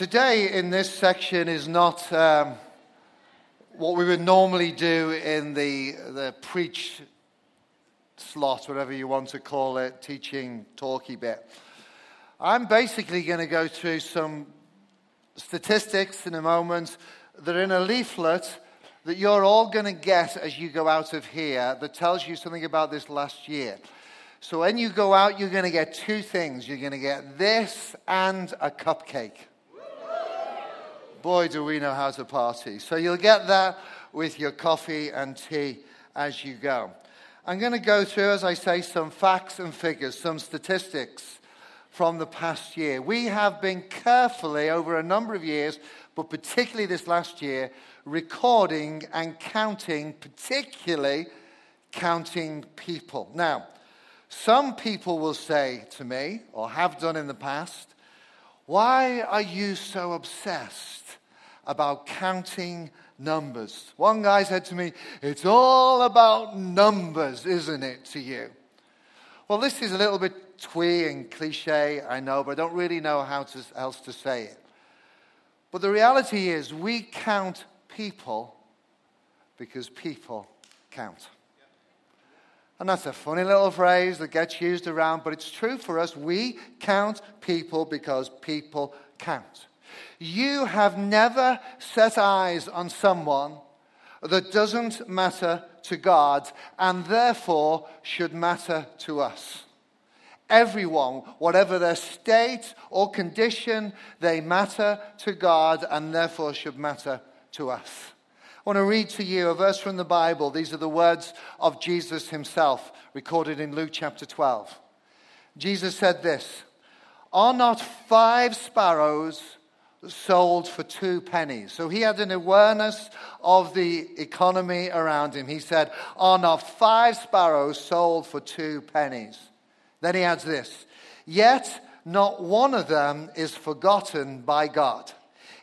Today, in this section, is not um, what we would normally do in the, the preach slot, whatever you want to call it, teaching, talky bit. I'm basically going to go through some statistics in a moment that are in a leaflet that you're all going to get as you go out of here that tells you something about this last year. So when you go out, you're going to get two things. You're going to get this and a cupcake. Boy, do we know how to party. So you'll get that with your coffee and tea as you go. I'm going to go through, as I say, some facts and figures, some statistics from the past year. We have been carefully, over a number of years, but particularly this last year, recording and counting, particularly counting people. Now, some people will say to me, or have done in the past, why are you so obsessed about counting numbers? One guy said to me, It's all about numbers, isn't it, to you? Well, this is a little bit twee and cliche, I know, but I don't really know how to, else to say it. But the reality is, we count people because people count. And that's a funny little phrase that gets used around, but it's true for us. We count people because people count. You have never set eyes on someone that doesn't matter to God and therefore should matter to us. Everyone, whatever their state or condition, they matter to God and therefore should matter to us. I want to read to you a verse from the Bible. These are the words of Jesus himself, recorded in Luke chapter 12. Jesus said this Are not five sparrows sold for two pennies? So he had an awareness of the economy around him. He said, Are not five sparrows sold for two pennies? Then he adds this Yet not one of them is forgotten by God.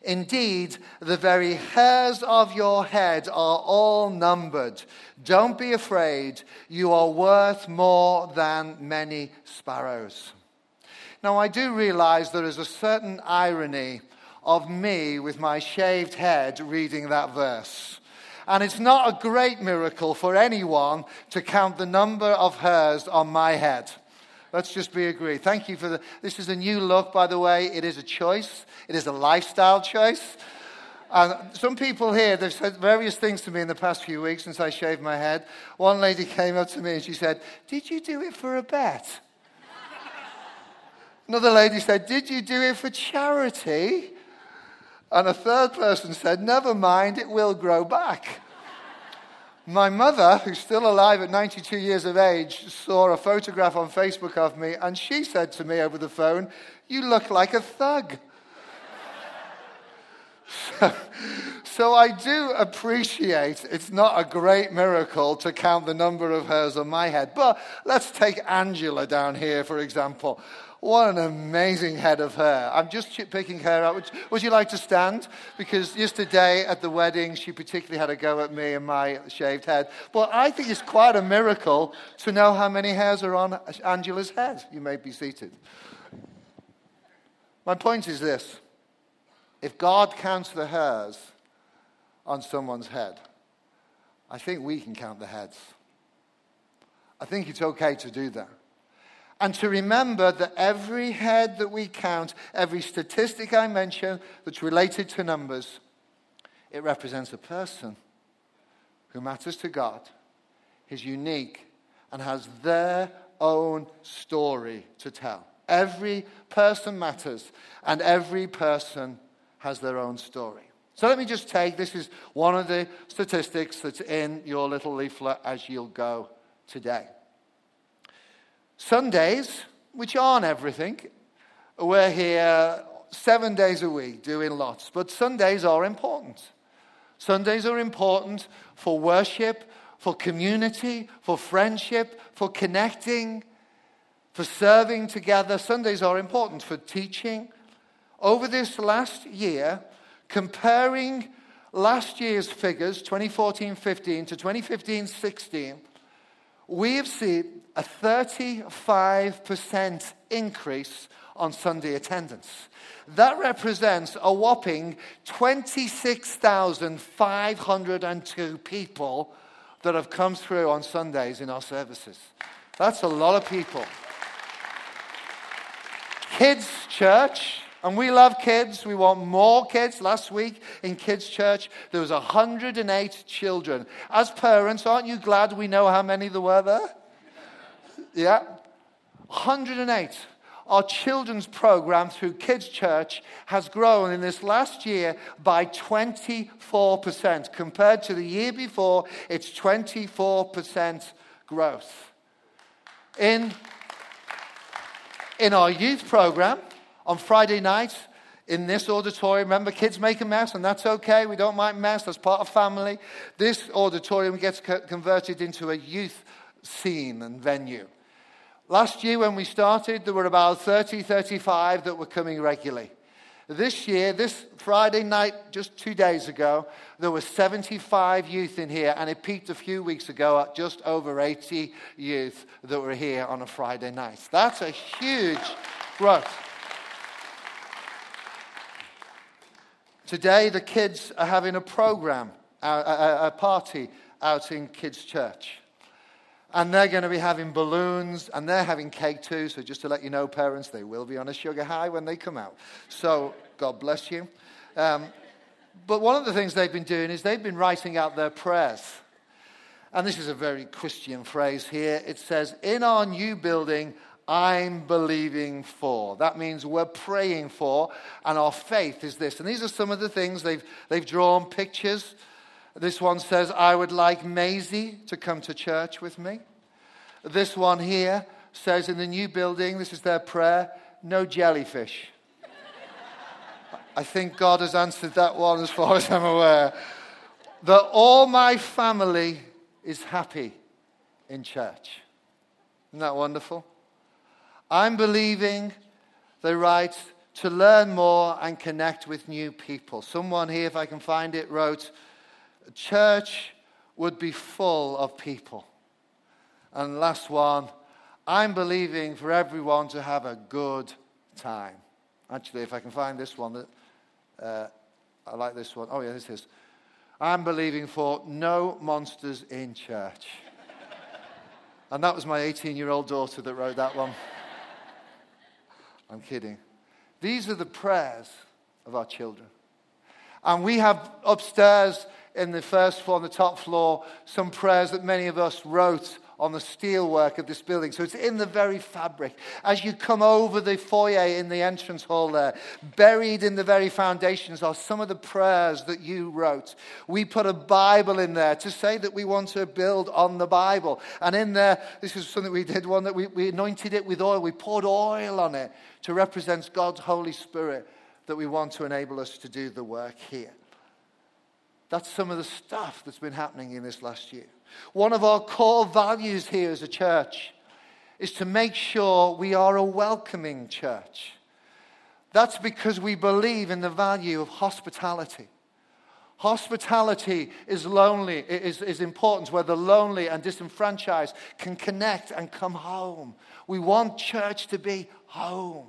Indeed, the very hairs of your head are all numbered. Don't be afraid. You are worth more than many sparrows. Now, I do realize there is a certain irony of me with my shaved head reading that verse. And it's not a great miracle for anyone to count the number of hairs on my head. Let's just be agreed. Thank you for the. This is a new look, by the way. It is a choice, it is a lifestyle choice. And some people here, they've said various things to me in the past few weeks since I shaved my head. One lady came up to me and she said, Did you do it for a bet? Another lady said, Did you do it for charity? And a third person said, Never mind, it will grow back. My mother, who's still alive at 92 years of age, saw a photograph on Facebook of me, and she said to me over the phone, You look like a thug. so, so I do appreciate it's not a great miracle to count the number of hairs on my head. But let's take Angela down here, for example. What an amazing head of hair. I'm just picking her out. Would, would, you like to stand? Because yesterday at the wedding, she particularly had a go at me and my shaved head. But I think it's quite a miracle to know how many hairs are on Angela's head. You may be seated. My point is this if God counts the hairs on someone's head, I think we can count the heads. I think it's okay to do that. And to remember that every head that we count, every statistic I mention that's related to numbers, it represents a person who matters to God, is unique, and has their own story to tell. Every person matters, and every person has their own story. So let me just take this is one of the statistics that's in your little leaflet as you'll go today. Sundays, which aren't everything, we're here seven days a week doing lots, but Sundays are important. Sundays are important for worship, for community, for friendship, for connecting, for serving together. Sundays are important for teaching. Over this last year, comparing last year's figures, 2014 15 to 2015 16, we have seen a 35% increase on Sunday attendance. That represents a whopping 26,502 people that have come through on Sundays in our services. That's a lot of people. Kids' church, and we love kids. We want more kids. Last week in kids' church, there was 108 children. As parents, aren't you glad we know how many there were there? Yeah? 108 our children's program through Kids Church has grown in this last year by 24%. Compared to the year before, it's 24% growth. In, in our youth program on Friday nights, in this auditorium. Remember, kids make a mess, and that's okay. We don't mind mess, that's part of family. This auditorium gets converted into a youth scene and venue. Last year, when we started, there were about 30, 35 that were coming regularly. This year, this Friday night, just two days ago, there were 75 youth in here, and it peaked a few weeks ago at just over 80 youth that were here on a Friday night. That's a huge growth. Today, the kids are having a program, a, a, a party out in Kids' Church. And they're going to be having balloons and they're having cake too. So, just to let you know, parents, they will be on a sugar high when they come out. So, God bless you. Um, but one of the things they've been doing is they've been writing out their prayers. And this is a very Christian phrase here. It says, In our new building, I'm believing for. That means we're praying for, and our faith is this. And these are some of the things they've, they've drawn pictures this one says, I would like Maisie to come to church with me. This one here says, in the new building, this is their prayer, no jellyfish. I think God has answered that one as far as I'm aware. That all my family is happy in church. Isn't that wonderful? I'm believing, they write, to learn more and connect with new people. Someone here, if I can find it, wrote, church would be full of people. And last one, I'm believing for everyone to have a good time. Actually, if I can find this one, that uh, I like this one. Oh, yeah, this is. I'm believing for no monsters in church. and that was my 18 year old daughter that wrote that one. I'm kidding. These are the prayers of our children. And we have upstairs in the first floor, on the top floor, some prayers that many of us wrote on the steelwork of this building. So it's in the very fabric. As you come over the foyer in the entrance hall there, buried in the very foundations are some of the prayers that you wrote. We put a Bible in there to say that we want to build on the Bible. And in there, this is something we did one that we, we anointed it with oil. We poured oil on it to represent God's Holy Spirit that we want to enable us to do the work here. That's some of the stuff that's been happening in this last year. One of our core values here as a church is to make sure we are a welcoming church. That's because we believe in the value of hospitality. Hospitality is lonely, is, is important where the lonely and disenfranchised can connect and come home. We want church to be home.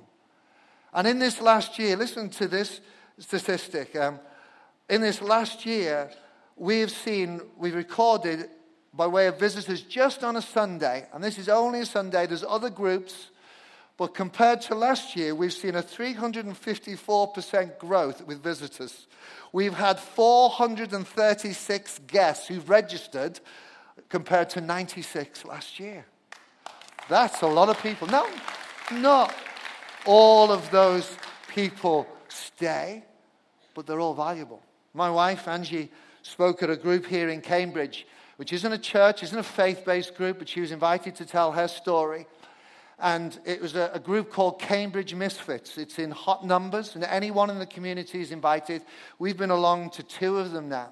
And in this last year, listen to this statistic. Um, in this last year, we've seen, we've recorded by way of visitors just on a Sunday, and this is only a Sunday, there's other groups, but compared to last year, we've seen a 354% growth with visitors. We've had 436 guests who've registered compared to 96 last year. That's a lot of people. No, not all of those people stay, but they're all valuable. My wife, Angie, spoke at a group here in Cambridge, which isn't a church, isn't a faith based group, but she was invited to tell her story. And it was a, a, group called Cambridge Misfits. It's in hot numbers, and anyone in the community is invited. We've been along to two of them now.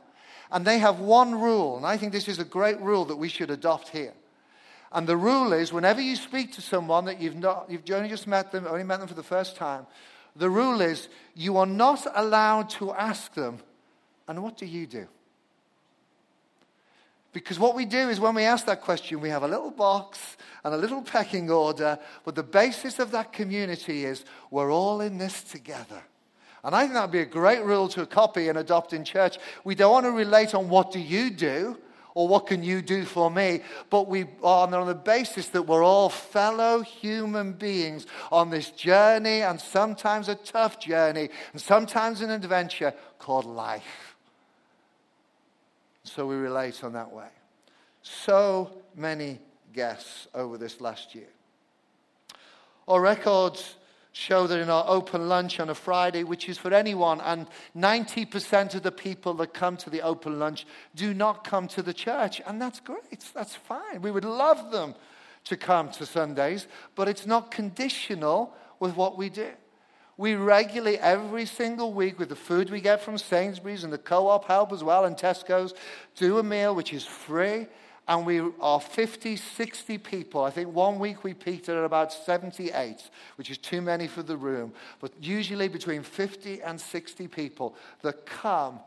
And they have one rule, and I think this is a great rule that we should adopt here. And the rule is whenever you speak to someone that you've, not, you've only just met them, only met them for the first time, the rule is you are not allowed to ask them, and what do you do? Because what we do is when we ask that question, we have a little box and a little pecking order, but the basis of that community is we're all in this together. And I think that would be a great rule to copy and adopt in church. We don't want to relate on what do you do or what can you do for me, but we are on the basis that we're all fellow human beings on this journey and sometimes a tough journey and sometimes an adventure called life. So we relate on that way. So many guests over this last year. Our records show that in our open lunch on a Friday, which is for anyone, and 90% of the people that come to the open lunch do not come to the church. And that's great, that's fine. We would love them to come to Sundays, but it's not conditional with what we do. We regularly, every single week, with the food we get from Sainsbury's and the co op help as well, and Tesco's, do a meal which is free and we are 50, 60 people. I think one week we peaked at about 78, which is too many for the room, but usually between 50 and 60 people that come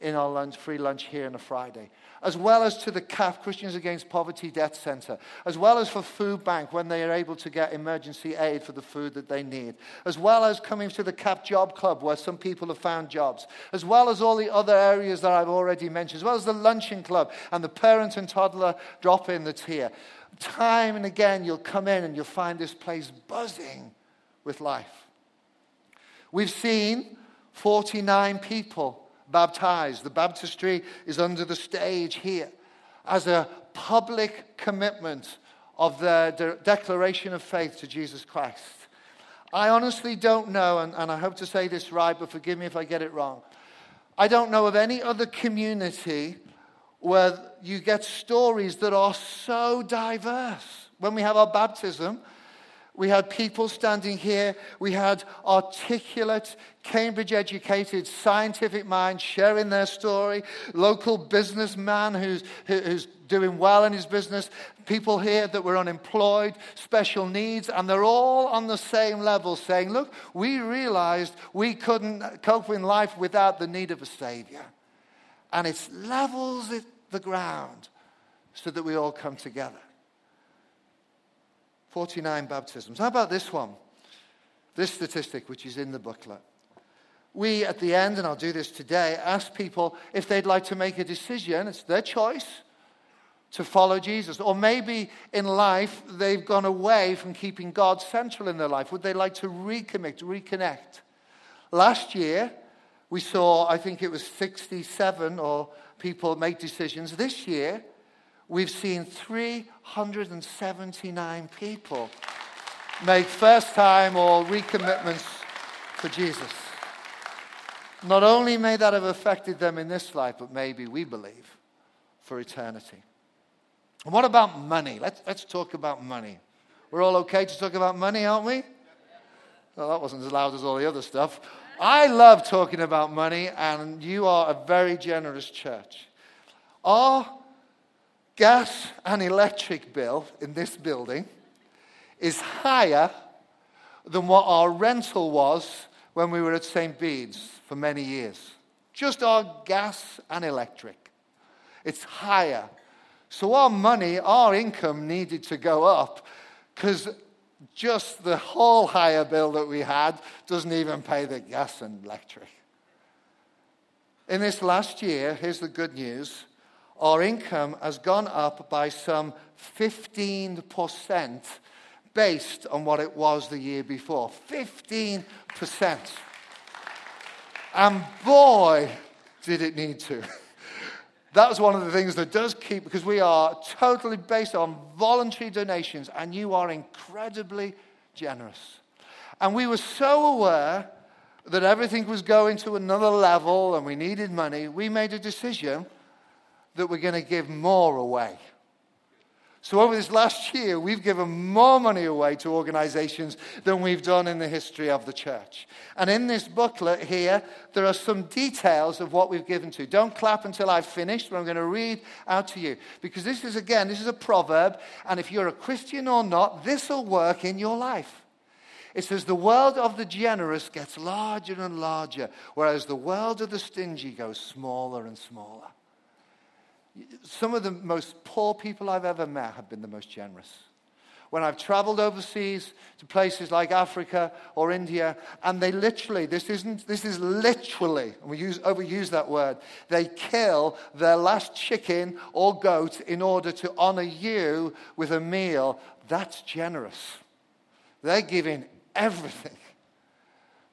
in our lunch, free lunch here on a Friday, as well as to the CAP, Christians Against Poverty Debt Center, as well as for Food Bank when they are able to get emergency aid for the food that they need, as well as coming to the CAP Job Club where some people have found jobs, as well as all the other areas that I've already mentioned, as well as the Luncheon Club and the parent and toddler drop in that's here. Time and again, you'll come in and you'll find this place buzzing with life. We've seen 49 people baptized. The baptistry is under the stage here as a public commitment of the de- declaration of faith to Jesus Christ. I honestly don't know, and, and I hope to say this right, but forgive me if I get it wrong. I don't know of any other community where you get stories that are so diverse. When we have our baptism, we had people standing here. We had articulate, Cambridge educated, scientific minds sharing their story. Local businessman who's, who's doing well in his business. People here that were unemployed, special needs. And they're all on the same level saying, look, we realized we couldn't cope in life without the need of a savior. And it levels the ground so that we all come together. 49 baptisms. How about this one? This statistic, which is in the booklet. We, at the end, and I'll do this today, ask people if they'd like to make a decision. It's their choice to follow Jesus. Or maybe in life, they've gone away from keeping God central in their life. Would they like to recommit, reconnect? Last year, we saw, I think it was 67 or people make decisions. This year, we've seen 379 people make first time or recommitments for Jesus. Not only may that have affected them in this life, but maybe we believe for eternity. And what about money? Let's, let's talk about money. We're all okay to talk about money, aren't we? Well, that wasn't as loud as all the other stuff. I love talking about money, and you are a very generous church. Our gas and electric bill in this building is higher than what our rental was when we were at St. Bede's for many years. Just our gas and electric. It's higher. So our money, our income needed to go up because just the whole higher bill that we had doesn't even pay the gas and electric. In this last year, here's the good news our income has gone up by some 15% based on what it was the year before. 15%. And boy, did it need to. That was one of the things that does keep, because we are totally based on voluntary donations, and you are incredibly generous. And we were so aware that everything was going to another level and we needed money, we made a decision that we're going to give more away. So, over this last year, we've given more money away to organizations than we've done in the history of the church. And in this booklet here, there are some details of what we've given to. Don't clap until I've finished, but I'm going to read out to you. Because this is, again, this is a proverb, and if you're a Christian or not, this will work in your life. It says, The world of the generous gets larger and larger, whereas the world of the stingy goes smaller and smaller. Some of the most poor people I've ever met have been the most generous. When I've traveled overseas to places like Africa or India, and they literally, this isn't, this is literally, and we use, overuse that word, they kill their last chicken or goat in order to honor you with a meal. That's generous. They're giving everything.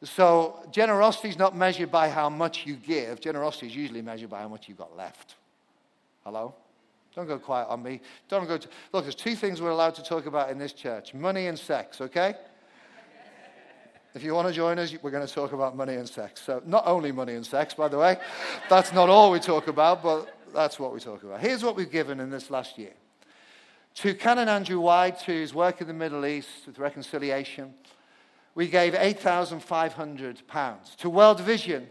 So generosity is not measured by how much you give. Generosity is usually measured by how much you've got left. Hello? Don't go quiet on me. Don't go. Look, there's two things we're allowed to talk about in this church money and sex, okay? If you want to join us, we're going to talk about money and sex. So, not only money and sex, by the way. That's not all we talk about, but that's what we talk about. Here's what we've given in this last year. To Canon Andrew White, who's work in the Middle East with reconciliation, we gave £8,500. To World Vision,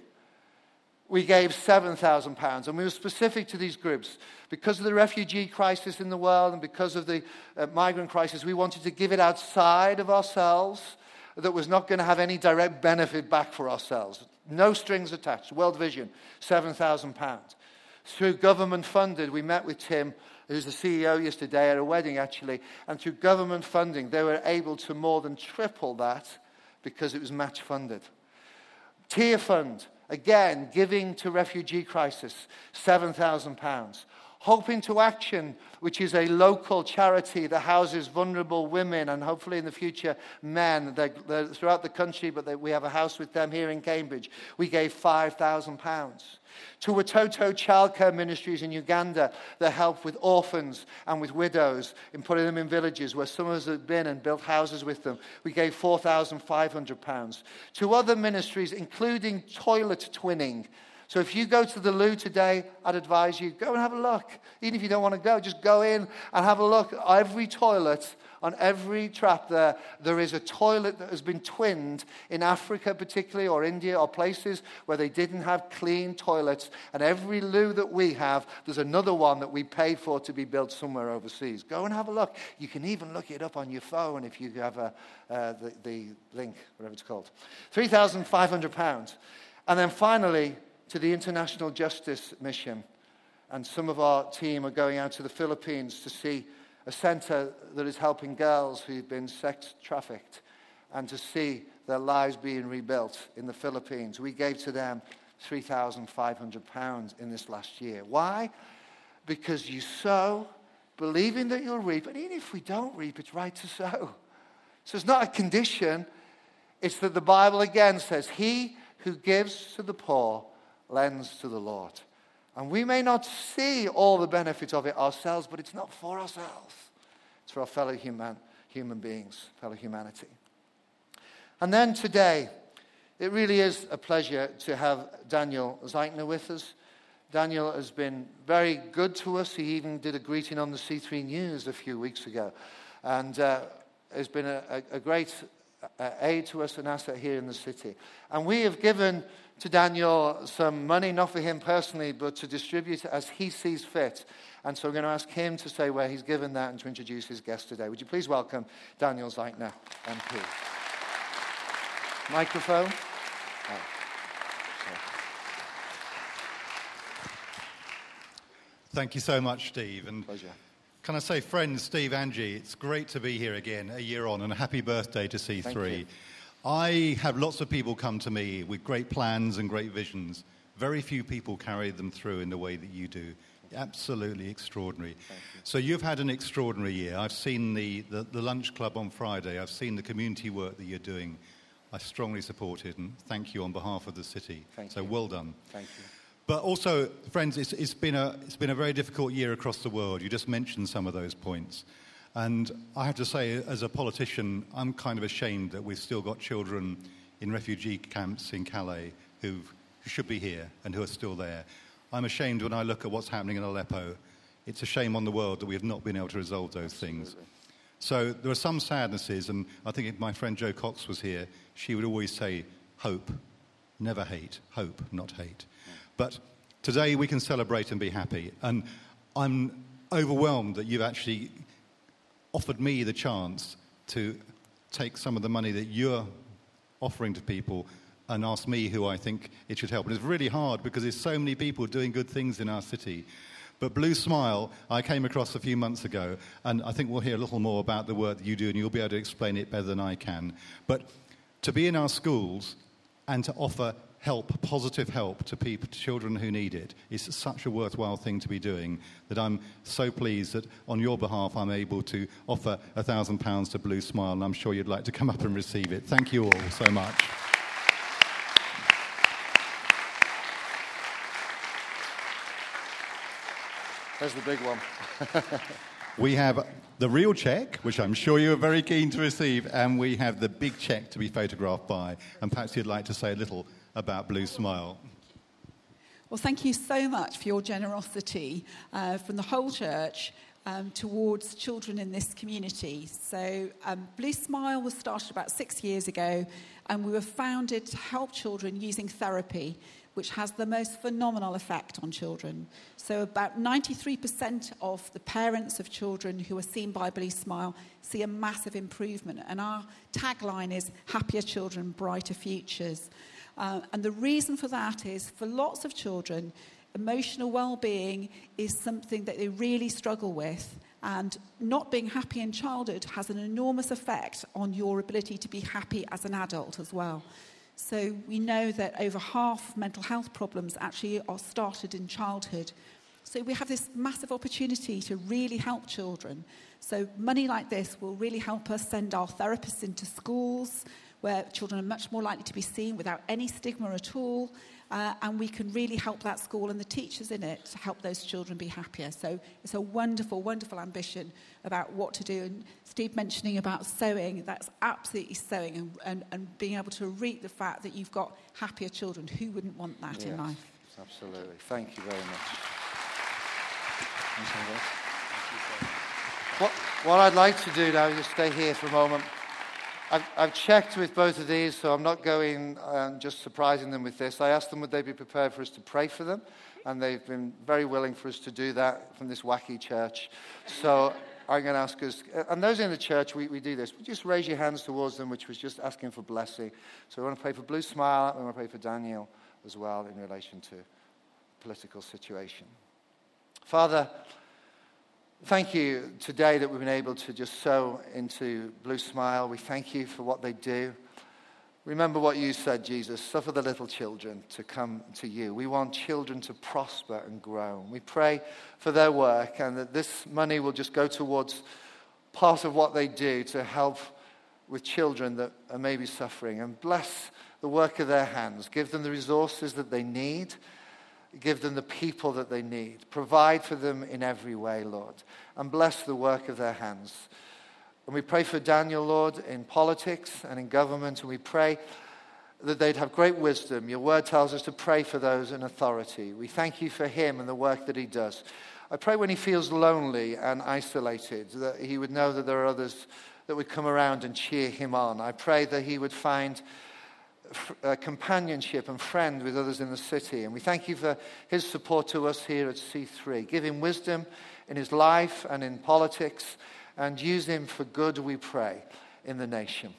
we gave £7,000. And we were specific to these groups. Because of the refugee crisis in the world and because of the uh, migrant crisis, we wanted to give it outside of ourselves that was not going to have any direct benefit back for ourselves. No strings attached. World Vision, £7,000. Through government funded, we met with Tim who's the CEO yesterday at a wedding actually, and through government funding, they were able to more than triple that because it was match funded. Tear Fund, again, giving to refugee crisis, £7,000. Hope into Action, which is a local charity that houses vulnerable women and hopefully in the future men. They're, they're throughout the country, but they, we have a house with them here in Cambridge. We gave £5,000 to Watoto Childcare Ministries in Uganda that help with orphans and with widows in putting them in villages where some of us have been and built houses with them. We gave £4,500. To other ministries, including toilet twinning, so if you go to the loo today, I'd advise you go and have a look. Even if you don't want to go, just go in and have a look. Every toilet on every trap there, there is a toilet that has been twinned in Africa, particularly, or India, or places where they didn't have clean toilets. And every loo that we have, there's another one that we paid for to be built somewhere overseas. Go and have a look. You can even look it up on your phone if you have a, uh, the, the link, whatever it's called. £3,500. And then finally, to the International Justice Mission. And some of our team are going out to the Philippines to see a center that is helping girls who've been sex trafficked and to see their lives being rebuilt in the Philippines. We gave to them £3,500 in this last year. Why? Because you sow, believing that you'll reap. And even if we don't reap, it's right to sow. So it's not a condition. It's that the Bible again says, He who gives to the poor lends to the Lord. And we may not see all the benefits of it ourselves, but it's not for ourselves. It's for our fellow human, human beings, fellow humanity. And then today, it really is a pleasure to have Daniel Zeichner with us. Daniel has been very good to us. He even did a greeting on the C3 News a few weeks ago. And uh, has been a, a, a great uh, aid to us and asset here in the city. And we have given to Daniel some money, not for him personally, but to distribute as he sees fit. And so we're going to ask him to say where he's given that and to introduce his guest today. Would you please welcome Daniel Zeichner, MP? Microphone. Oh. Thank you so much, Steve. And Pleasure. Can I say, friends, Steve, Angie, it's great to be here again a year on, and a happy birthday to C3. I have lots of people come to me with great plans and great visions. Very few people carry them through in the way that you do. Absolutely extraordinary. You. So you've had an extraordinary year. I've seen the, the, the, lunch club on Friday. I've seen the community work that you're doing. I strongly support it and thank you on behalf of the city. Thank so you. well done. Thank you. But also, friends, it's, it's, been a, it's been a very difficult year across the world. You just mentioned some of those points. And I have to say, as a politician, I'm kind of ashamed that we've still got children in refugee camps in Calais who should be here and who are still there. I'm ashamed when I look at what's happening in Aleppo. It's a shame on the world that we have not been able to resolve those Absolutely. things. So there are some sadnesses, and I think if my friend Jo Cox was here, she would always say, hope, never hate, hope, not hate. But today we can celebrate and be happy. And I'm overwhelmed that you've actually offered me the chance to take some of the money that you're offering to people and ask me who I think it should help. And it's really hard because there's so many people doing good things in our city. But Blue Smile, I came across a few months ago, and I think we'll hear a little more about the work that you do, and you'll be able to explain it better than I can. But to be in our schools and to offer help, positive help to people, to children who need it, is such a worthwhile thing to be doing that I'm so pleased that on your behalf I'm able to offer a thousand pounds to Blue Smile, and I'm sure you'd like to come up and receive it. Thank you all so much. There's the big one. we have the real check, which I'm sure you're very keen to receive, and we have the big check to be photographed by. And perhaps you'd like to say a little about Blue Smile. Well, thank you so much for your generosity uh, from the whole church um, towards children in this community. So, um, Blue Smile was started about six years ago, and we were founded to help children using therapy, which has the most phenomenal effect on children. So, about 93% of the parents of children who are seen by Blue Smile see a massive improvement. And our tagline is Happier Children, Brighter Futures. Uh, and the reason for that is for lots of children, emotional well being is something that they really struggle with. And not being happy in childhood has an enormous effect on your ability to be happy as an adult as well. So we know that over half mental health problems actually are started in childhood. So we have this massive opportunity to really help children. So money like this will really help us send our therapists into schools where children are much more likely to be seen without any stigma at all. Uh, and we can really help that school and the teachers in it to help those children be happier. So it's a wonderful, wonderful ambition about what to do. And Steve mentioning about sewing, that's absolutely sewing and, and, and being able to reap the fact that you've got happier children. Who wouldn't want that yes, in life? Absolutely. Thank you very much. What, what I'd like to do now is just stay here for a moment. I've, I've, checked with both of these, so I'm not going and just surprising them with this. I asked them would they be prepared for us to pray for them, and they've been very willing for us to do that from this wacky church. So I'm going to ask us, uh, and those in the church, we, we do this. We Just raise your hands towards them, which was just asking for blessing. So we want to pray for Blue Smile, we want to pray for Daniel as well in relation to political situation. Father, Thank you today that we've been able to just sow into Blue Smile. We thank you for what they do. Remember what you said, Jesus suffer the little children to come to you. We want children to prosper and grow. We pray for their work and that this money will just go towards part of what they do to help with children that are maybe suffering. And bless the work of their hands. Give them the resources that they need Give them the people that they need. Provide for them in every way, Lord. And bless the work of their hands. And we pray for Daniel, Lord, in politics and in government. And we pray that they'd have great wisdom. Your word tells us to pray for those in authority. We thank you for him and the work that he does. I pray when he feels lonely and isolated that he would know that there are others that would come around and cheer him on. I pray that he would find companionship and friend with others in the city. And we thank you for his support to us here at C3. Give him wisdom in his life and in politics, and use him for good, we pray, in the nation.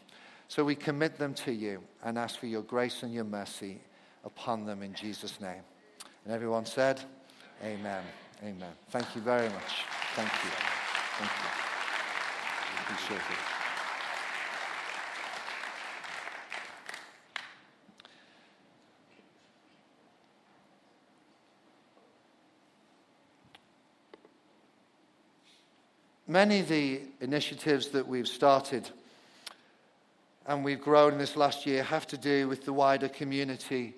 So we commit them to you and ask for your grace and your mercy upon them in Jesus' name. And everyone said, Amen. Amen. Thank you very much. Thank you. Thank you. Appreciate it. Many of the initiatives that we've started and we've grown this last year have to do with the wider community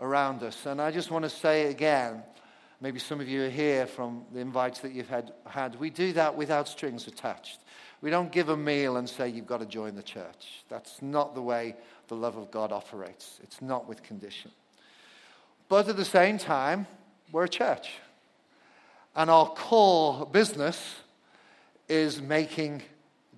around us. And I just want to say again, maybe some of you are here from the invites that you've had, had. We do that without strings attached. We don't give a meal and say, you've got to join the church. That's not the way the love of God operates. It's not with condition. But at the same time, we're a church. And our core business is making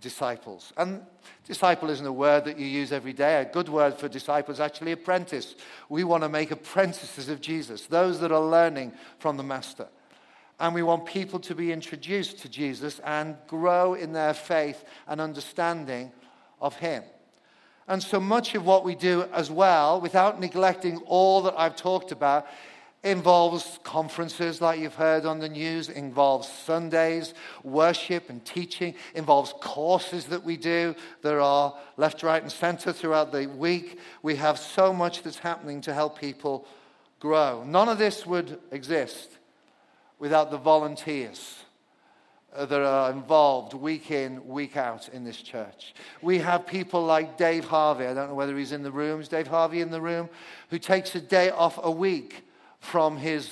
disciples. And disciple isn't a word that you use every day. A good word for disciple is actually apprentice. We want to make apprentices of Jesus, those that are learning from the Master. And we want people to be introduced to Jesus and grow in their faith and understanding of Him. And so much of what we do as well, without neglecting all that I've talked about, involves conferences like you've heard on the news, involves Sundays, worship and teaching, involves courses that we do. There are left, right, and center throughout the week. We have so much that's happening to help people grow. None of this would exist without the volunteers that are involved week in, week out in this church. We have people like Dave Harvey. I don't know whether he's in the room. Is Dave Harvey in the room? Who takes a day off a week from his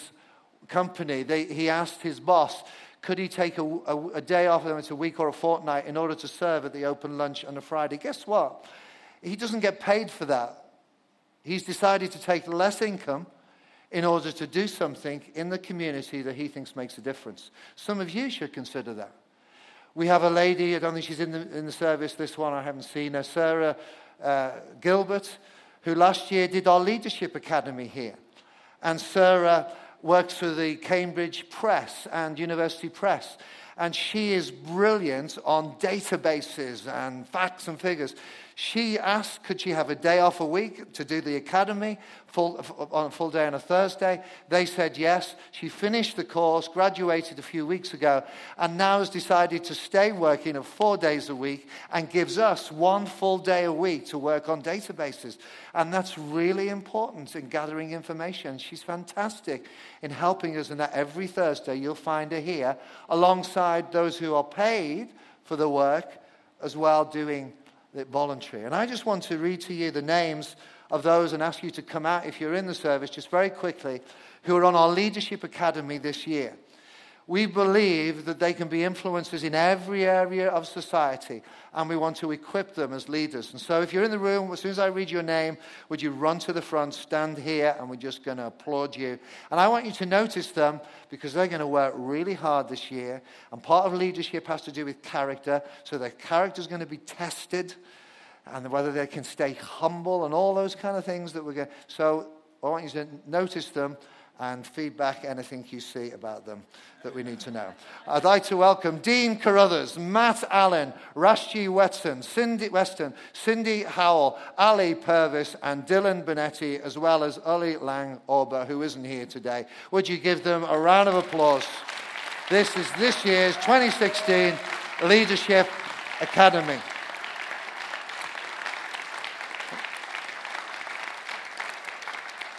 company. They, he asked his boss, could he take a, a, a day off, whether it's a week or a fortnight, in order to serve at the open lunch on a Friday? Guess what? He doesn't get paid for that. He's decided to take less income in order to do something in the community that he thinks makes a difference. Some of you should consider that. We have a lady, I don't think she's in the, in the service, this one, I haven't seen her, Sarah uh, Gilbert, who last year did our leadership academy here. And Sarah works for the Cambridge Press and University Press. And she is brilliant on databases and facts and figures. She asked, could she have a day off a week to do the academy full, on a full day on a Thursday? They said yes. She finished the course, graduated a few weeks ago, and now has decided to stay working of four days a week and gives us one full day a week to work on databases. And that's really important in gathering information. She's fantastic in helping us, and that every Thursday you'll find her here alongside those who are paid for the work as well doing voluntary. And I just want to read to you the names of those and ask you to come out if you're in the service just very quickly who are on our leadership academy this year. We believe that they can be influencers in every area of society, and we want to equip them as leaders. And so, if you're in the room, as soon as I read your name, would you run to the front, stand here, and we're just going to applaud you. And I want you to notice them because they're going to work really hard this year. And part of leadership has to do with character, so their character is going to be tested, and whether they can stay humble and all those kind of things that we're going. So, I want you to notice them and feedback anything you see about them that we need to know. I'd like to welcome Dean Carruthers, Matt Allen, Rashji Weston, Cindy Weston, Cindy Howell, Ali Purvis, and Dylan Benetti, as well as Uli Lang Orba, who isn't here today. Would you give them a round of applause? This is this year's 2016 Leadership Academy.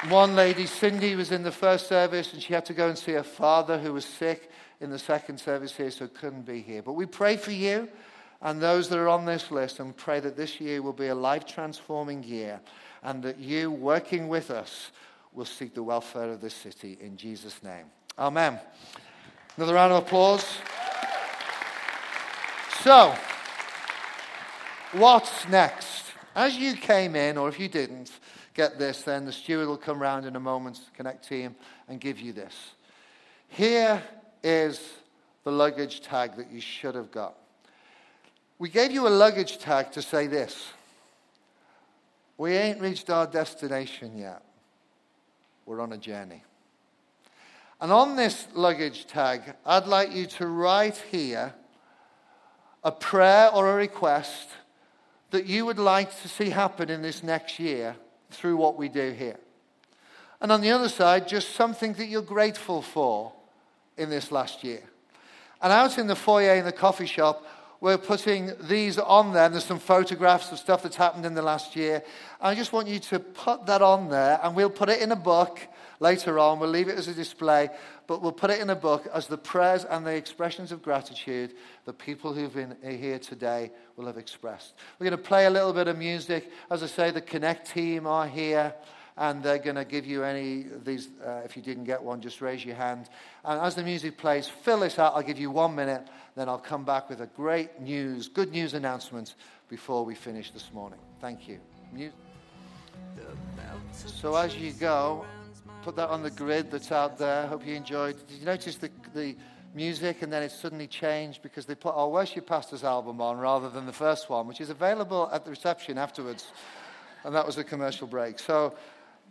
One lady, Cindy, was in the first service and she had to go and see her father who was sick in the second service here, so couldn't be here. But we pray for you and those that are on this list and pray that this year will be a life transforming year and that you, working with us, will seek the welfare of this city in Jesus' name. Amen. Another round of applause. So, what's next? As you came in, or if you didn't, get this, then the steward will come round in a moment, connect team, and give you this. Here is the luggage tag that you should have got. We gave you a luggage tag to say this We ain't reached our destination yet. We're on a journey. And on this luggage tag, I'd like you to write here a prayer or a request that you would like to see happen in this next year through what we do here. And on the other side, just something that you're grateful for in this last year. And out in the foyer in the coffee shop, we're putting these on there. There's some photographs of stuff that's happened in the last year. I just want you to put that on there, and we'll put it in a book later on. We'll leave it as a display, but we'll put it in a book as the prayers and the expressions of gratitude the people who've been here today will have expressed. We're going to play a little bit of music. As I say, the Connect team are here. And they're going to give you any of these. Uh, if you didn't get one, just raise your hand. And as the music plays, fill this out. I'll give you one minute. Then I'll come back with a great news, good news announcement before we finish this morning. Thank you. So as you go, put that on the grid that's out there. Hope you enjoyed. Did you notice the, the music and then it suddenly changed because they put oh, our Worship Pastors album on rather than the first one, which is available at the reception afterwards. And that was a commercial break. So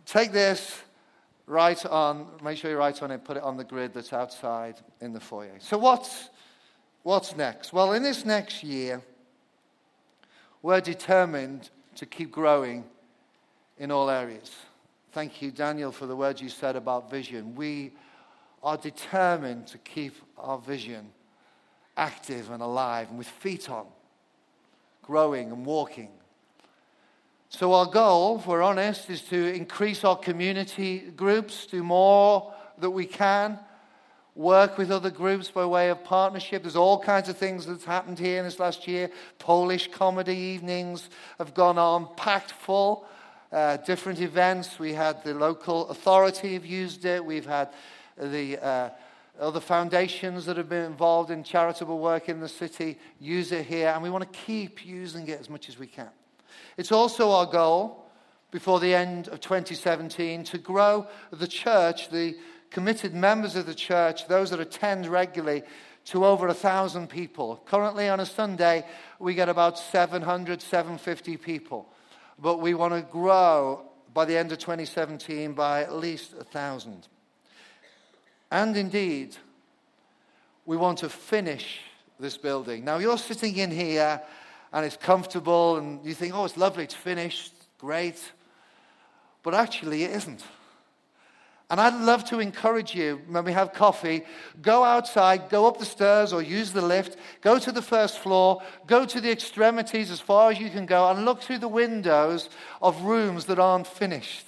take this, write on, make sure you write on it, put it on the grid that's outside in the foyer. So what's, what's next? Well, in this next year, we're determined to keep growing in all areas Thank you, Daniel, for the words you said about vision. We are determined to keep our vision active and alive and with feet on, growing and walking. So, our goal, if we're honest, is to increase our community groups, do more that we can, work with other groups by way of partnership. There's all kinds of things that's happened here in this last year. Polish comedy evenings have gone on, packed full. Uh, different events. We had the local authority have used it. We've had the uh, other foundations that have been involved in charitable work in the city use it here, and we want to keep using it as much as we can. It's also our goal before the end of 2017 to grow the church, the committed members of the church, those that attend regularly, to over a thousand people. Currently, on a Sunday, we get about 700, 750 people. But we want to grow by the end of 2017 by at least a thousand. And indeed, we want to finish this building. Now, you're sitting in here and it's comfortable, and you think, oh, it's lovely, it's finished, great. But actually, it isn't. And I'd love to encourage you when we have coffee, go outside, go up the stairs or use the lift, go to the first floor, go to the extremities as far as you can go, and look through the windows of rooms that aren't finished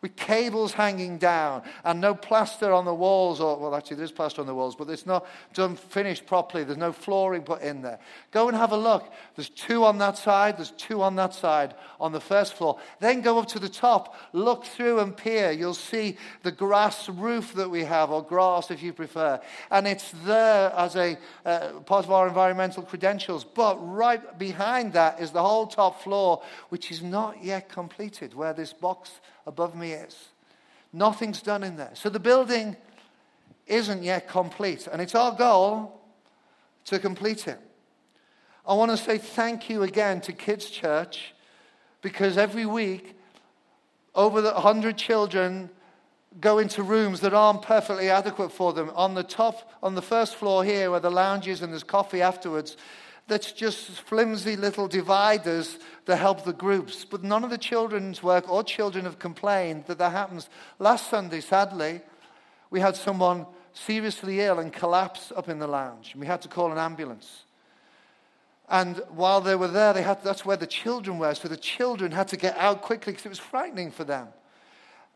with cables hanging down and no plaster on the walls. Or, well, actually, there's plaster on the walls, but it's not done finished properly. There's no flooring put in there. Go and have a look. There's two on that side, there's two on that side on the first floor. Then go up to the top, look through and peer. You'll see the grass roof that we have, or grass if you prefer. And it's there as a uh, part of our environmental credentials. But right behind that is the whole top floor, which is not yet completed, where this box above me is. Nothing's done in there. So the building isn't yet complete, and it's our goal to complete it. I want to say thank you again to Kids Church because every week, over the 100 children go into rooms that aren't perfectly adequate for them. On the top, on the first floor here, where the lounge is and there's coffee afterwards, that's just flimsy little dividers that help the groups. But none of the children's work or children have complained that that happens. Last Sunday, sadly, we had someone seriously ill and collapse up in the lounge. We had to call an ambulance. And while they were there, they had, that's where the children were. So the children had to get out quickly because it was frightening for them.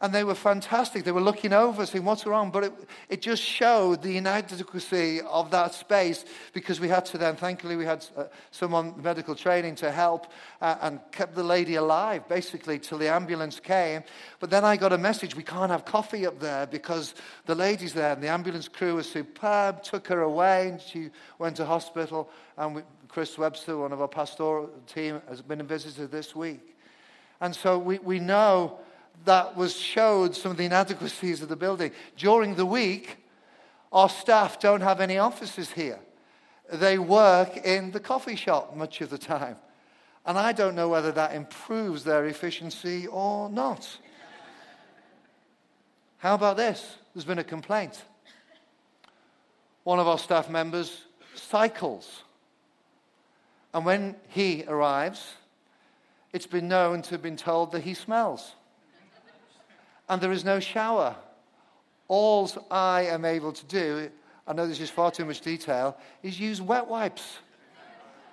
And they were fantastic. They were looking over, saying, What's wrong? But it, it just showed the inadequacy of that space because we had to then, thankfully, we had uh, someone medical training to help uh, and kept the lady alive basically till the ambulance came. But then I got a message we can't have coffee up there because the lady's there. And the ambulance crew was superb, took her away, and she went to hospital. And we, Chris Webster, one of our pastoral team, has been a visitor this week. And so we, we know that was showed some of the inadequacies of the building. During the week, our staff don't have any offices here. They work in the coffee shop much of the time. And I don't know whether that improves their efficiency or not. How about this? There's been a complaint. One of our staff members cycles. And when he arrives, it's been known to have been told that he smells and there is no shower. All I am able to do, I know this is far too much detail, is use wet wipes.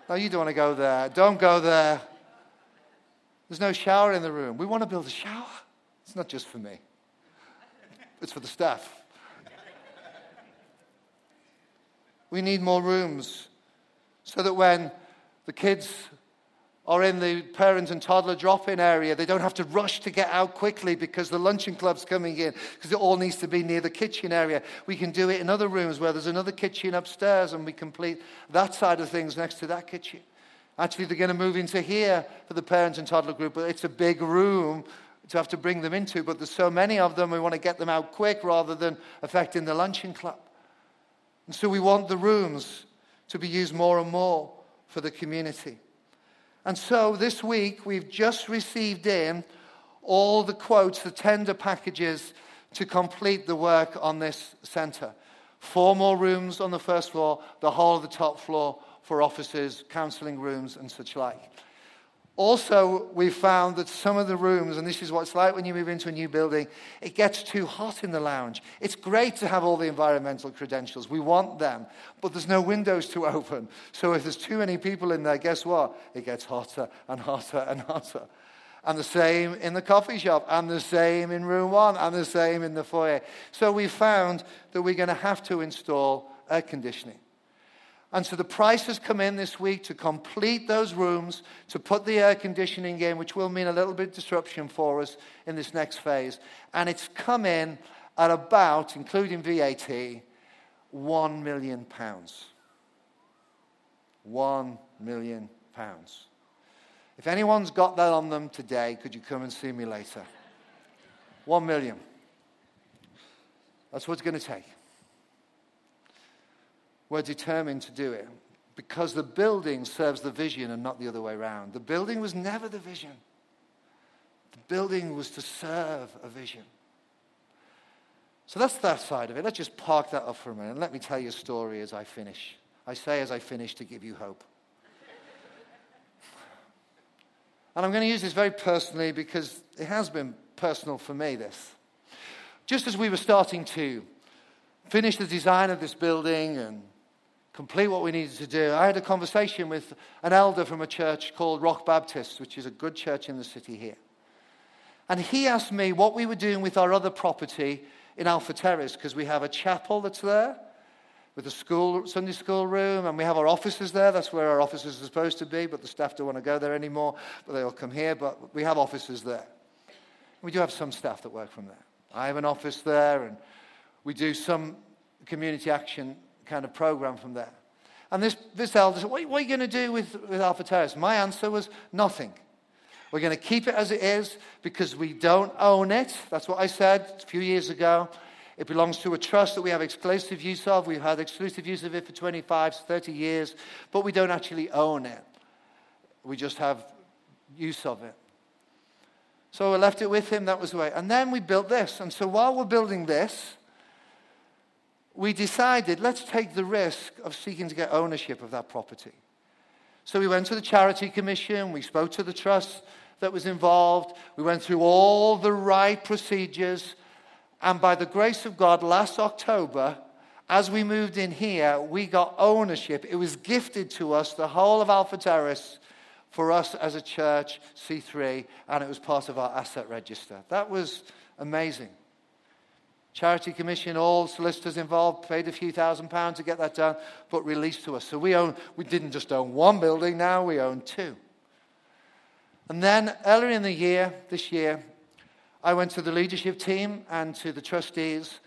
Now, you don't want to go there. Don't go there. There's no shower in the room. We want to build a shower. It's not just for me, it's for the staff. We need more rooms so that when the kids or in the parent and toddler drop in area. They don't have to rush to get out quickly because the luncheon club's coming in, because it all needs to be near the kitchen area. We can do it in other rooms where there's another kitchen upstairs and we complete that side of things next to that kitchen. Actually, they're going to move into here for the parent and toddler group, but it's a big room to have to bring them into. But there's so many of them, we want to get them out quick rather than affecting the luncheon club. And so we want the rooms to be used more and more for the community. And so this week, we've just received in all the quotes, the tender packages to complete the work on this centre. Four more rooms on the first floor, the whole of the top floor for offices, counselling rooms, and such like. Also, we found that some of the rooms, and this is what it's like when you move into a new building, it gets too hot in the lounge. It's great to have all the environmental credentials. We want them, but there's no windows to open. So if there's too many people in there, guess what? It gets hotter and hotter and hotter. And the same in the coffee shop, and the same in room one, and the same in the foyer. So we found that we're going to have to install air conditioning. And so the price has come in this week to complete those rooms, to put the air conditioning in, which will mean a little bit of disruption for us in this next phase. And it's come in at about, including VAT, one million pounds. One million pounds. If anyone's got that on them today, could you come and see me later? One million. That's what it's going to take. We're determined to do it because the building serves the vision and not the other way around. The building was never the vision, the building was to serve a vision. So that's that side of it. Let's just park that up for a minute and let me tell you a story as I finish. I say as I finish to give you hope. and I'm going to use this very personally because it has been personal for me, this. Just as we were starting to finish the design of this building and complete what we needed to do, I had a conversation with an elder from a church called Rock Baptist, which is a good church in the city here. And he asked me what we were doing with our other property in Alpha Terrace, because we have a chapel that's there with a school, Sunday school room, and we have our offices there. That's where our offices are supposed to be, but the staff don't want to go there anymore, but they all come here. But we have offices there. We do have some staff that work from there. I have an office there, and we do some community action kind of program from there. And this, this elder said, what, what are you going to do with, with Alpha Terrace? My answer was nothing. We're going to keep it as it is because we don't own it. That's what I said a few years ago. It belongs to a trust that we have exclusive use of. We've had exclusive use of it for 25, 30 years, but we don't actually own it. We just have use of it. So I left it with him. That was the way. And then we built this. And so while we're building this, we decided let's take the risk of seeking to get ownership of that property. So we went to the Charity Commission, we spoke to the trust that was involved, we went through all the right procedures, and by the grace of God, last October, as we moved in here, we got ownership. It was gifted to us, the whole of Alpha Terrace, for us as a church, C3, and it was part of our asset register. That was amazing. Charity Commission, all solicitors involved, paid a few thousand pounds to get that done, but released to us. So we, own, we didn't just own one building, now we own two. And then earlier in the year, this year, I went to the leadership team and to the trustees,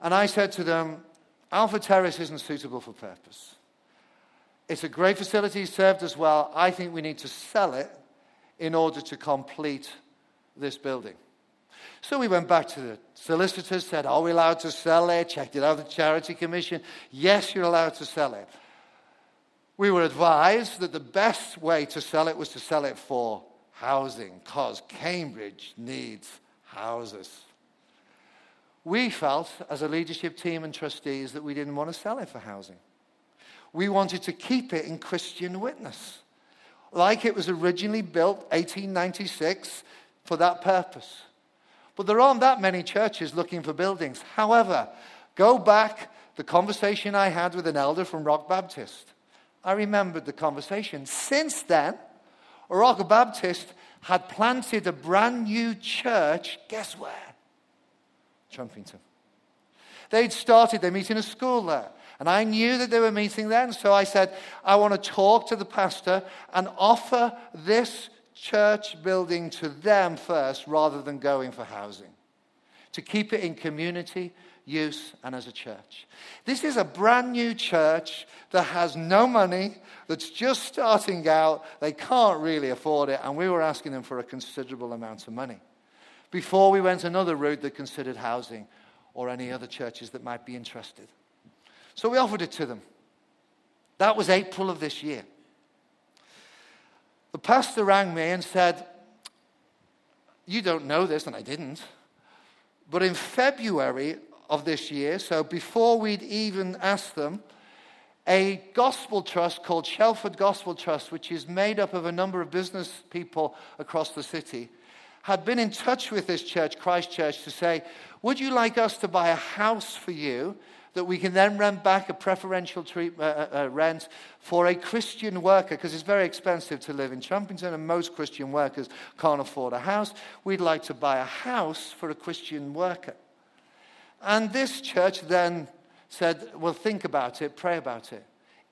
and I said to them, Alpha Terrace isn't suitable for purpose. It's a great facility, served as well. I think we need to sell it in order to complete this building. So we went back to the solicitors, said, Are we allowed to sell it? Checked it out with the Charity Commission. Yes, you're allowed to sell it. We were advised that the best way to sell it was to sell it for housing, because Cambridge needs houses. We felt, as a leadership team and trustees, that we didn't want to sell it for housing. We wanted to keep it in Christian witness, like it was originally built 1896 for that purpose. But there aren't that many churches looking for buildings. However, go back the conversation I had with an elder from Rock Baptist. I remembered the conversation. Since then, Rock Baptist had planted a brand new church, guess where? Trumpington. They'd started, they meet in a school there. And I knew that they were meeting then, so I said, I want to talk to the pastor and offer this church building to them first rather than going for housing. To keep it in community, use, and as a church. This is a brand new church that has no money, that's just starting out. They can't really afford it, and we were asking them for a considerable amount of money. Before we went another route that considered housing or any other churches that might be interested. So we offered it to them. That was April of this year. The pastor rang me and said, You don't know this, and I didn't. But in February of this year, so before we'd even asked them, a gospel trust called Shelford Gospel Trust, which is made up of a number of business people across the city, had been in touch with this church, Christ Church, to say, Would you like us to buy a house for you that we can then rent back a preferential treat, uh, uh, uh rent for a Christian worker? Because it's very expensive to live in Trumpington, and most Christian workers can't afford a house. We'd like to buy a house for a Christian worker. And this church then said, Well, think about it, pray about it.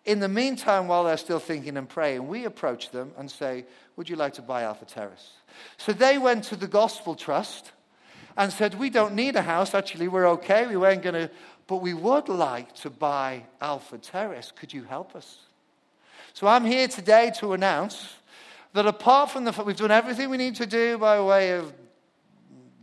In the meantime, while they're still thinking and praying, we approach them and say, Would you like to buy Alpha Terrace? So they went to the Gospel Trust and said, We don't need a house. Actually, we're okay. We weren't going to, but we would like to buy Alpha Terrace. Could you help us? So I'm here today to announce that apart from the fact we've done everything we need to do by way of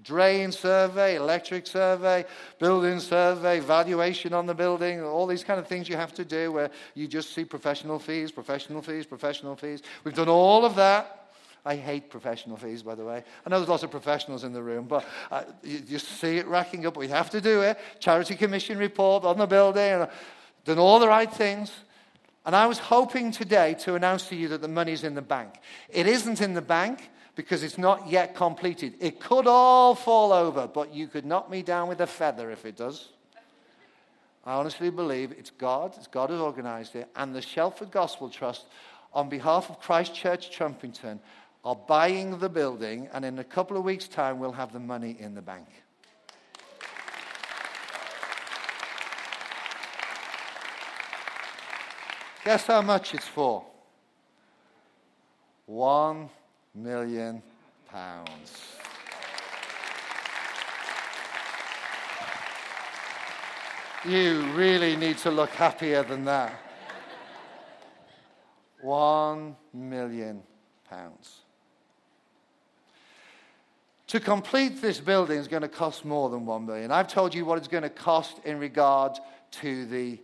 drain survey, electric survey, building survey, valuation on the building, all these kind of things you have to do where you just see professional fees, professional fees, professional fees. We've done all of that. I hate professional fees, by the way. I know there's lots of professionals in the room, but uh, you just see it racking up. We have to do it. Charity Commission report on the building, done all the right things. And I was hoping today to announce to you that the money's in the bank. It isn't in the bank because it's not yet completed. It could all fall over, but you could knock me down with a feather if it does. I honestly believe it's God, it's God who's organized it, and the Shelford Gospel Trust, on behalf of Christ Church Trumpington, are buying the building, and in a couple of weeks' time, we'll have the money in the bank. Guess how much it's for? One million pounds. You really need to look happier than that. One million pounds. To complete this building is going to cost more than one million. I've told you what it's going to cost in regard to the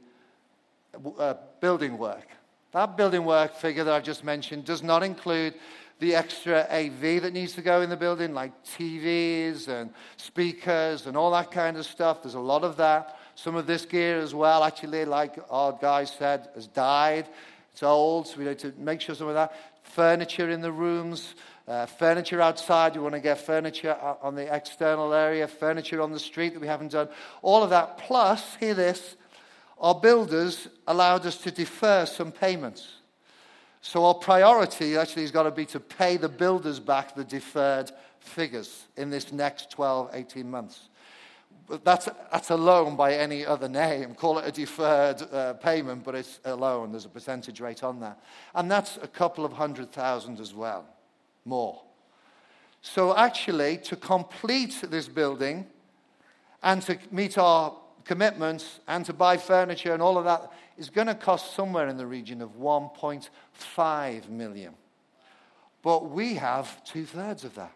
uh, building work. That building work figure that I've just mentioned does not include the extra AV that needs to go in the building, like TVs and speakers and all that kind of stuff. There's a lot of that. Some of this gear as well, actually, like our guy said, has died. It's old, so we need to make sure some of that. Furniture in the rooms, uh, furniture outside. You want to get furniture on the external area, furniture on the street that we haven't done. All of that. Plus, hear this, our builders allowed us to defer some payments. So our priority actually has got to be to pay the builders back the deferred figures in this next 12, 18 months. But that's, that's a loan by any other name. Call it a deferred uh, payment, but it's a loan. There's a percentage rate on that. And that's a couple of hundred thousand as well, more. So actually, to complete this building and to meet our commitments and to buy furniture and all of that is going to cost somewhere in the region of 1.5 million. But we have two thirds of that.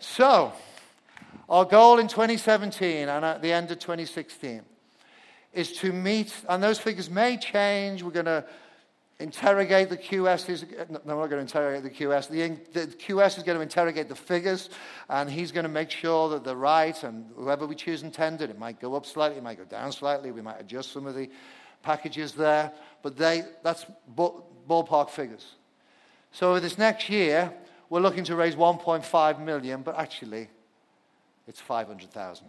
So, our goal in 2017 and at the end of 2016 is to meet, and those figures may change. We're going to interrogate the QS. No, we're not going to interrogate the QS. The, the, QS is going to interrogate the figures, and he's going to make sure that they're right. And whoever we choose in tender, it might go up slightly, it might go down slightly. We might adjust some of the packages there, but they, that's ballpark figures. So this next year, we're looking to raise 1.5 million, but actually, it's 500,000.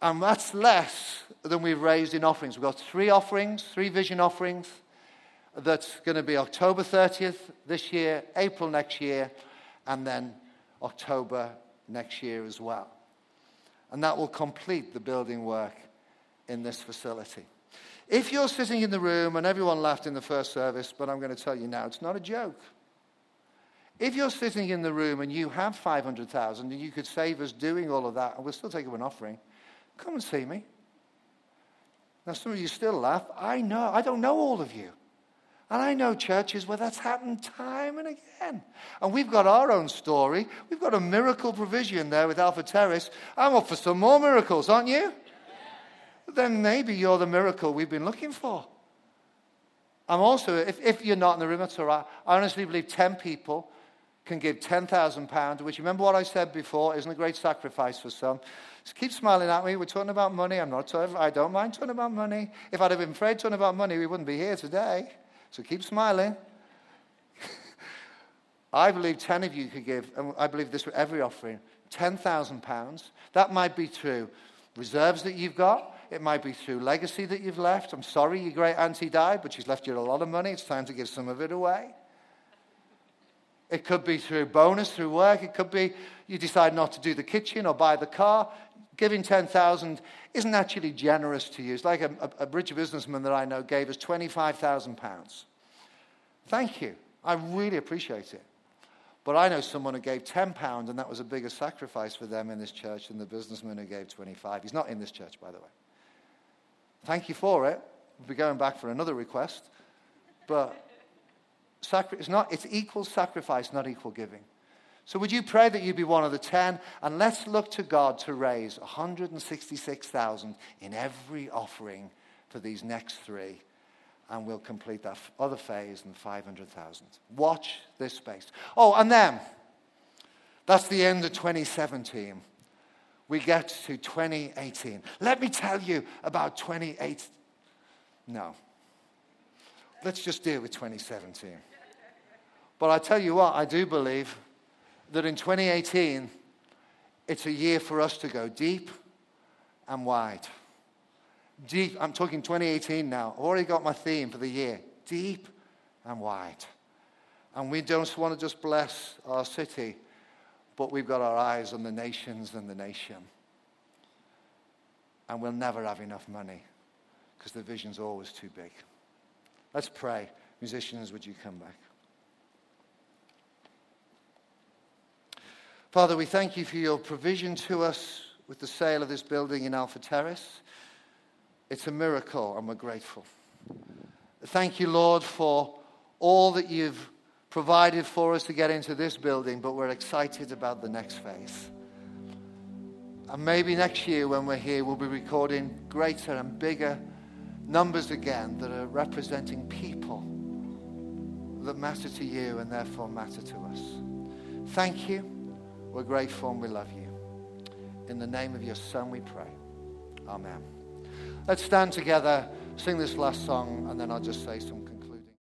And that's less than we've raised in offerings. We've got three offerings, three vision offerings that's going to be October 30th this year, April next year, and then October next year as well. And that will complete the building work in this facility. If you're sitting in the room, and everyone laughed in the first service, but I'm going to tell you now, it's not a joke. If you're sitting in the room and you have 500,000 and you could save us doing all of that, and we'll still take up an offering, come and see me. Now, some of you still laugh. I know, I don't know all of you. And I know churches where that's happened time and again. And we've got our own story. We've got a miracle provision there with Alpha Terrace. I'm up for some more miracles, aren't you? Then maybe you're the miracle we've been looking for. I'm also, if, if you're not in the room, that's all right. I honestly believe 10 people can give £10,000, which remember what I said before, isn't a great sacrifice for some. Just keep smiling at me. We're talking about money. I'm not talking, I don't mind talking about money. If I'd have been afraid talking about money, we wouldn't be here today. So keep smiling. I believe 10 of you could give, and I believe this with every offering, £10,000. That might be through reserves that you've got. It might be through legacy that you've left. I'm sorry your great auntie died, but she's left you a lot of money. It's time to give some of it away. It could be through bonus, through work. It could be you decide not to do the kitchen or buy the car. Giving 10,000 isn't actually generous to you. It's like a, a, a rich businessman that I know gave us 25,000 pounds. Thank you. I really appreciate it. But I know someone who gave 10 pounds and that was a bigger sacrifice for them in this church than the businessman who gave 25. He's not in this church, by the way. Thank you for it. We'll be going back for another request. But Sacri- it's, not, it's equal sacrifice, not equal giving. So would you pray that you be one of the ten? And let's look to God to raise 166,000 in every offering for these next three. And we'll complete that other phase in 500,000. Watch this space. Oh, and then, that's the end of 2017. We get to 2018. Let me tell you about 2018. No. Let's just deal with 2017. But I tell you what, I do believe that in 2018, it's a year for us to go deep and wide. Deep, I'm talking 2018 now. I've already got my theme for the year deep and wide. And we don't want to just bless our city, but we've got our eyes on the nations and the nation. And we'll never have enough money because the vision's always too big. Let's pray. Musicians, would you come back? Father, we thank you for your provision to us with the sale of this building in Alpha Terrace. It's a miracle, and we're grateful. Thank you, Lord, for all that you've provided for us to get into this building, but we're excited about the next phase. And maybe next year, when we're here, we'll be recording greater and bigger numbers again that are representing people that matter to you and therefore matter to us. Thank you. We're grateful and we love you. In the name of your Son, we pray. Amen. Let's stand together, sing this last song, and then I'll just say some